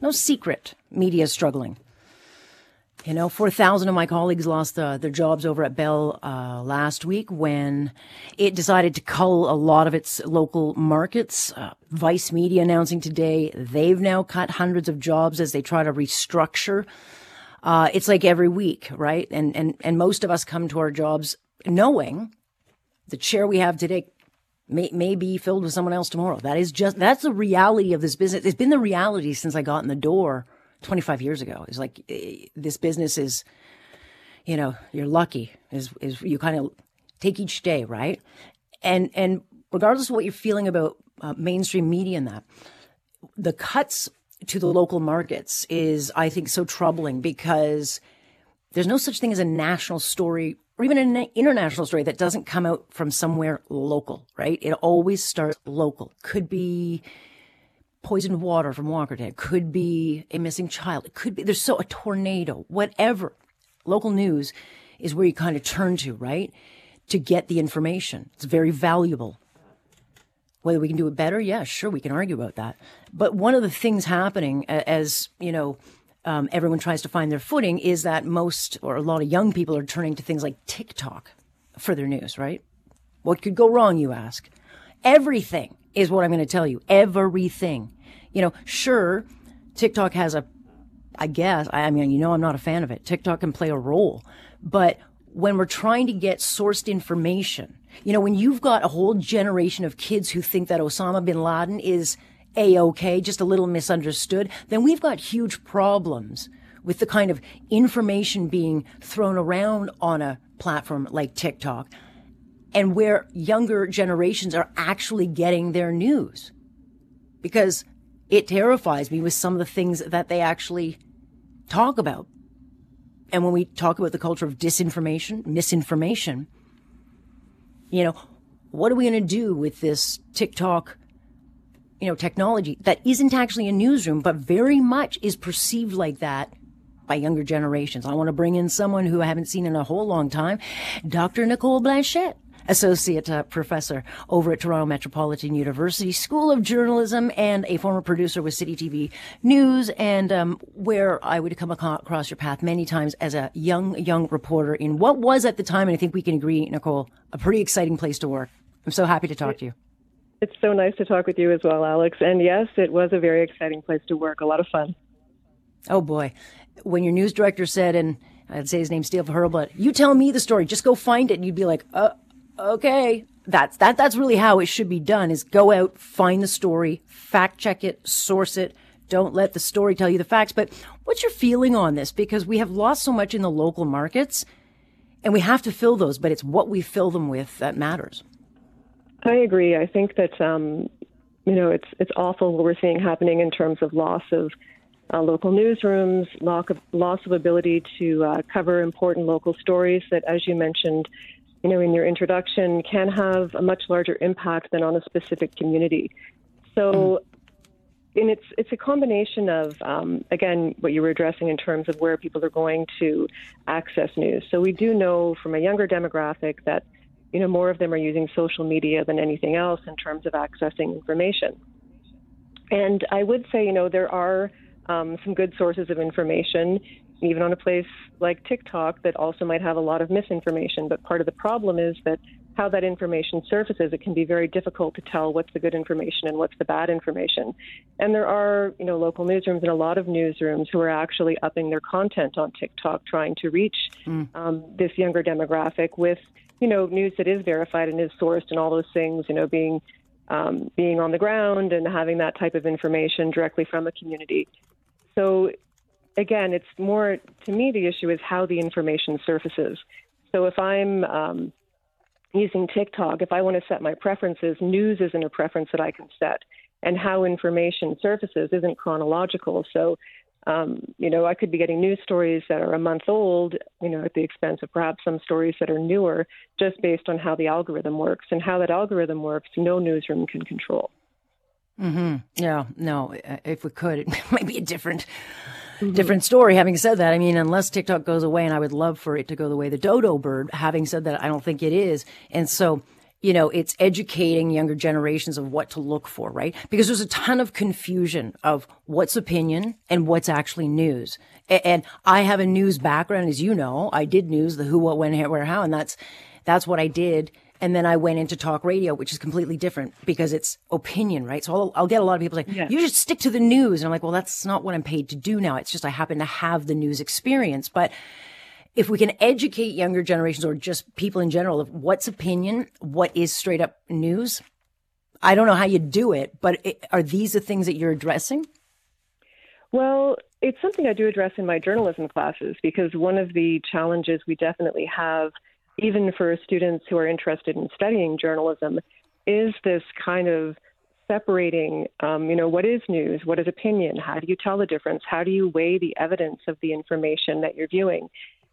no secret media is struggling. You know, 4,000 of my colleagues lost uh, their jobs over at Bell uh, last week when it decided to cull a lot of its local markets. Uh, Vice Media announcing today they've now cut hundreds of jobs as they try to restructure. Uh, it's like every week, right? And, and, and most of us come to our jobs knowing the chair we have today may, may be filled with someone else tomorrow. That is just, that's the reality of this business. It's been the reality since I got in the door 25 years ago. It's like eh, this business is, you know, you're lucky is, is you kind of take each day, right? And, and regardless of what you're feeling about uh, mainstream media and that, the cuts to the local markets is, I think, so troubling because there's no such thing as a national story or even an international story that doesn't come out from somewhere local, right? It always starts local. Could be poisoned water from Walkerton. It could be a missing child. It could be, there's so a tornado, whatever. Local news is where you kind of turn to, right? To get the information. It's very valuable. Whether we can do it better, yeah, sure, we can argue about that. But one of the things happening as, you know, um, everyone tries to find their footing is that most or a lot of young people are turning to things like TikTok for their news, right? What could go wrong, you ask? Everything is what I'm going to tell you. Everything. You know, sure, TikTok has a, I guess, I mean, you know, I'm not a fan of it. TikTok can play a role, but when we're trying to get sourced information, you know, when you've got a whole generation of kids who think that Osama bin Laden is a-okay, just a little misunderstood, then we've got huge problems with the kind of information being thrown around on a platform like TikTok and where younger generations are actually getting their news. Because it terrifies me with some of the things that they actually talk about. And when we talk about the culture of disinformation, misinformation, you know, what are we going to do with this TikTok, you know, technology that isn't actually a newsroom, but very much is perceived like that by younger generations? I want to bring in someone who I haven't seen in a whole long time, Dr. Nicole Blanchett associate uh, professor over at Toronto Metropolitan University School of Journalism and a former producer with City TV News, and um, where I would come across your path many times as a young, young reporter in what was at the time, and I think we can agree, Nicole, a pretty exciting place to work. I'm so happy to talk to you. It's so nice to talk with you as well, Alex. And yes, it was a very exciting place to work. A lot of fun. Oh boy, when your news director said, and I'd say his name's Steve Hurlbut, you tell me the story, just go find it, and you'd be like, uh, okay, that's that that's really how it should be done is go out, find the story, fact check it, source it. Don't let the story tell you the facts. But what's your feeling on this? Because we have lost so much in the local markets and we have to fill those, but it's what we fill them with that matters. I agree. I think that um, you know it's it's awful what we're seeing happening in terms of loss of uh, local newsrooms, loss of, loss of ability to uh, cover important local stories that, as you mentioned, you know, in your introduction can have a much larger impact than on a specific community. So, mm-hmm. and it's it's a combination of um, again what you were addressing in terms of where people are going to access news. So we do know from a younger demographic that you know more of them are using social media than anything else in terms of accessing information. And I would say, you know, there are um, some good sources of information even on a place like TikTok that also might have a lot of misinformation. But part of the problem is that how that information surfaces, it can be very difficult to tell what's the good information and what's the bad information. And there are, you know, local newsrooms and a lot of newsrooms who are actually upping their content on TikTok, trying to reach mm. um, this younger demographic with, you know, news that is verified and is sourced and all those things, you know, being um, being on the ground and having that type of information directly from a community. So again, it's more to me the issue is how the information surfaces. So if I'm um, using TikTok, if I want to set my preferences, news isn't a preference that I can set, and how information surfaces isn't chronological. So Um, you know, I could be getting news stories that are a month old, you know, at the expense of perhaps some stories that are newer, just based on how the algorithm works. And how that algorithm works, no newsroom can control. Mm-hmm. Yeah, no, if we could, it might be a different. Mm-hmm. Different story. Having said that, I mean, unless TikTok goes away, and I would love for it to go the way the dodo bird. Having said that, I don't think it is. And so, you know, it's educating younger generations of what to look for, right? Because there's a ton of confusion of what's opinion and what's actually news. And I have a news background, as you know. I did news, the who, what, when, where, how, and that's that's what I did. And then I went into talk radio, which is completely different because it's opinion, right? So I'll, I'll get a lot of people saying, yeah. you just stick to the news. And I'm like, well, that's not what I'm paid to do now. It's just I happen to have the news experience. But if we can educate younger generations or just people in general of what's opinion, what is straight up news, I don't know how you do it, but it, are these the things that you're addressing? Well, it's something I do address in my journalism classes because one of the challenges we definitely have, even for students who are interested in studying journalism, is this kind of separating, um, you know, what is news, what is opinion, how do you tell the difference, how do you weigh the evidence of the information that you're viewing.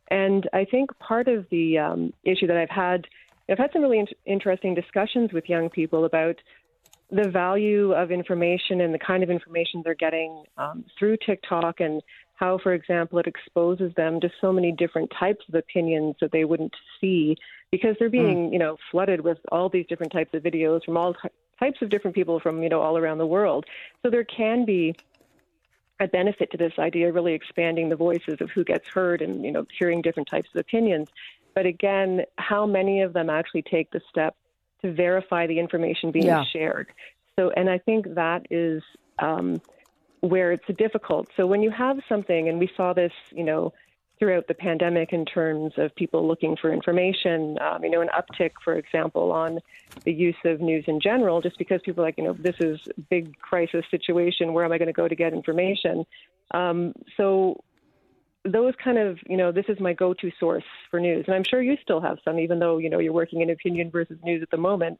And I think part of the um, issue that I've had, I've had some really in- interesting discussions with young people about the value of information and the kind of information they're getting um, through TikTok and how, for example, it exposes them to so many different types of opinions that they wouldn't see because they're being, mm. you know, flooded with all these different types of videos from all t- types of different people from, you know, all around the world. So there can be a benefit to this idea, really expanding the voices of who gets heard and you know hearing different types of opinions. But again, how many of them actually take the step to verify the information being yeah. shared? So, and I think that is um, where it's difficult. So when you have something, and we saw this, you know, throughout the pandemic in terms of people looking for information. Um, you know, an uptick, for example, on the use of news in general, just because people are like, you know, this is big crisis situation. Where am I going to go to get information? Um, so those kind of, you know, this is my go-to source for news, and I'm sure you still have some, even though you know you're working in opinion versus news at the moment.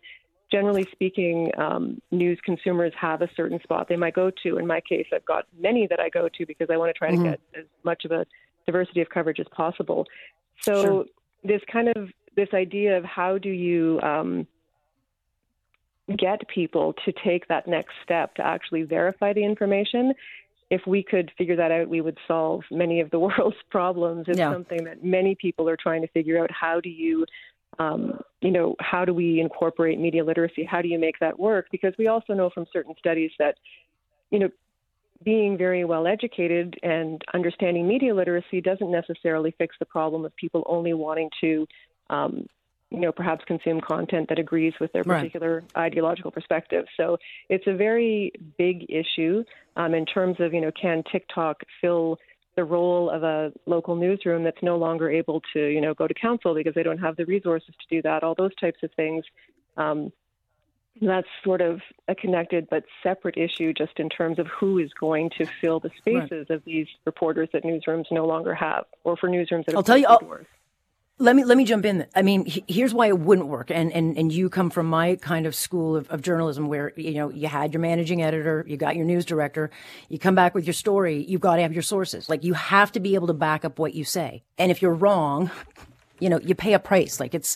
Generally speaking, um, news consumers have a certain spot they might go to. In my case, I've got many that I go to because I want to try mm-hmm. to get as much of a diversity of coverage as possible. So sure. this kind of this idea of how do you um, get people to take that next step to actually verify the information if we could figure that out, we would solve many of the world's problems. It's yeah. something that many people are trying to figure out. How do you, um, you know, how do we incorporate media literacy? How do you make that work? Because we also know from certain studies that, you know, being very well educated and understanding media literacy doesn't necessarily fix the problem of people only wanting to, um, you know, perhaps consume content that agrees with their particular right. ideological perspective. So it's a very big issue um, in terms of, you know, can TikTok fill the role of a local newsroom that's no longer able to, you know, go to council because they don't have the resources to do that, all those types of things. Um, that's sort of a connected but separate issue just in terms of who is going to fill the spaces right. of these reporters that newsrooms no longer have or for newsrooms that I'll tell you I'll, let me let me jump in. I mean, here's why it wouldn't work. And and and you come from my kind of school of, of journalism where you know you had your managing editor, you got your news director, you come back with your story, you've got to have your sources. Like you have to be able to back up what you say. And if you're wrong, you know, you pay a price. Like it's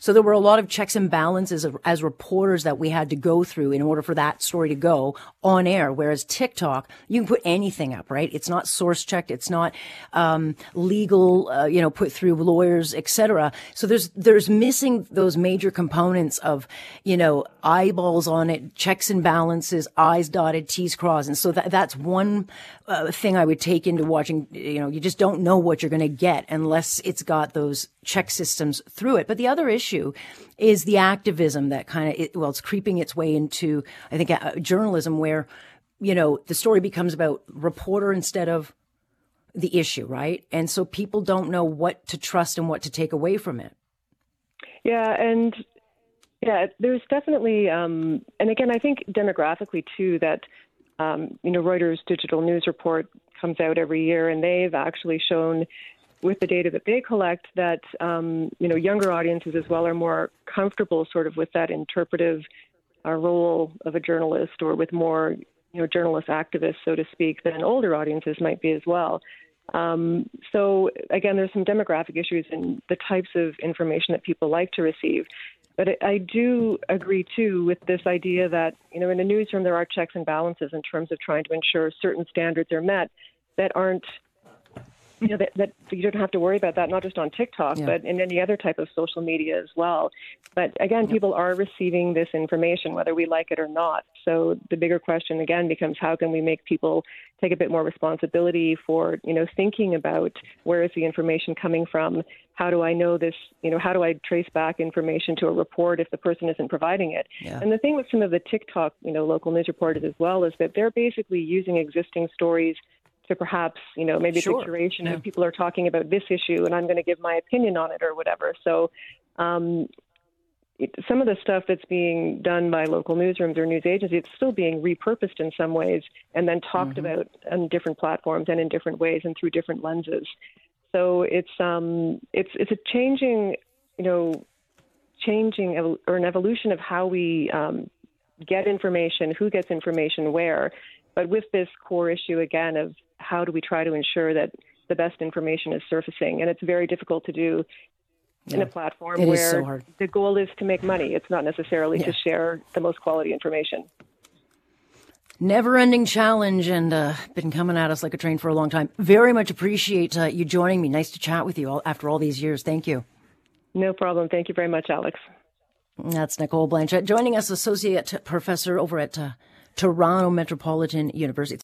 so there were a lot of checks and balances of, as reporters that we had to go through in order for that story to go on air. Whereas TikTok, you can put anything up, right? It's not source checked. It's not, um, legal, uh, you know, put through lawyers, etc. So there's, there's missing those major components of, you know, eyeballs on it, checks and balances, I's dotted, T's crossed. And so that, that's one uh, thing I would take into watching, you know, you just don't know what you're going to get unless it's got those check systems through it. But the other issue is the activism that kind of, well, it's creeping its way into, I think, uh, journalism where, you know, the story becomes about reporter instead of the issue, right? And so people don't know what to trust and what to take away from it. Yeah, and yeah, there's definitely, um, and again, I think demographically too, that um, you know, Reuters digital news report comes out every year, and they've actually shown with the data that they collect that um, you know younger audiences as well are more comfortable sort of with that interpretive uh, role of a journalist or with more you know journalists, activists, so to speak, than older audiences might be as well. Um, so again, there's some demographic issues in the types of information that people like to receive. But I do agree too with this idea that you know in a newsroom there are checks and balances in terms of trying to ensure certain standards are met that aren't you know that, that you don't have to worry about that not just on TikTok yeah. but in any other type of social media as well. But again, yeah. people are receiving this information whether we like it or not. So the bigger question again becomes how can we make people take a bit more responsibility for you know thinking about where is the information coming from? How do I know this? You know, how do I trace back information to a report if the person isn't providing it? Yeah. And the thing with some of the TikTok you know local news reporters as well is that they're basically using existing stories to perhaps, you know, maybe sure. the curation yeah. of people are talking about this issue and I'm going to give my opinion on it or whatever. So, um, it, some of the stuff that's being done by local newsrooms or news agencies, it's still being repurposed in some ways and then talked mm-hmm. about on different platforms and in different ways and through different lenses. So it's um, it's it's a changing, you know, changing or an evolution of how we um, get information, who gets information where, but with this core issue again of how do we try to ensure that the best information is surfacing? And it's very difficult to do yeah. in a platform it where so the goal is to make money. It's not necessarily yeah. to share the most quality information. Never ending challenge and uh, been coming at us like a train for a long time. Very much appreciate uh, you joining me. Nice to chat with you all after all these years. Thank you. No problem. Thank you very much, Alex. That's Nicole Blanchett joining us, associate professor over at uh, Toronto Metropolitan University.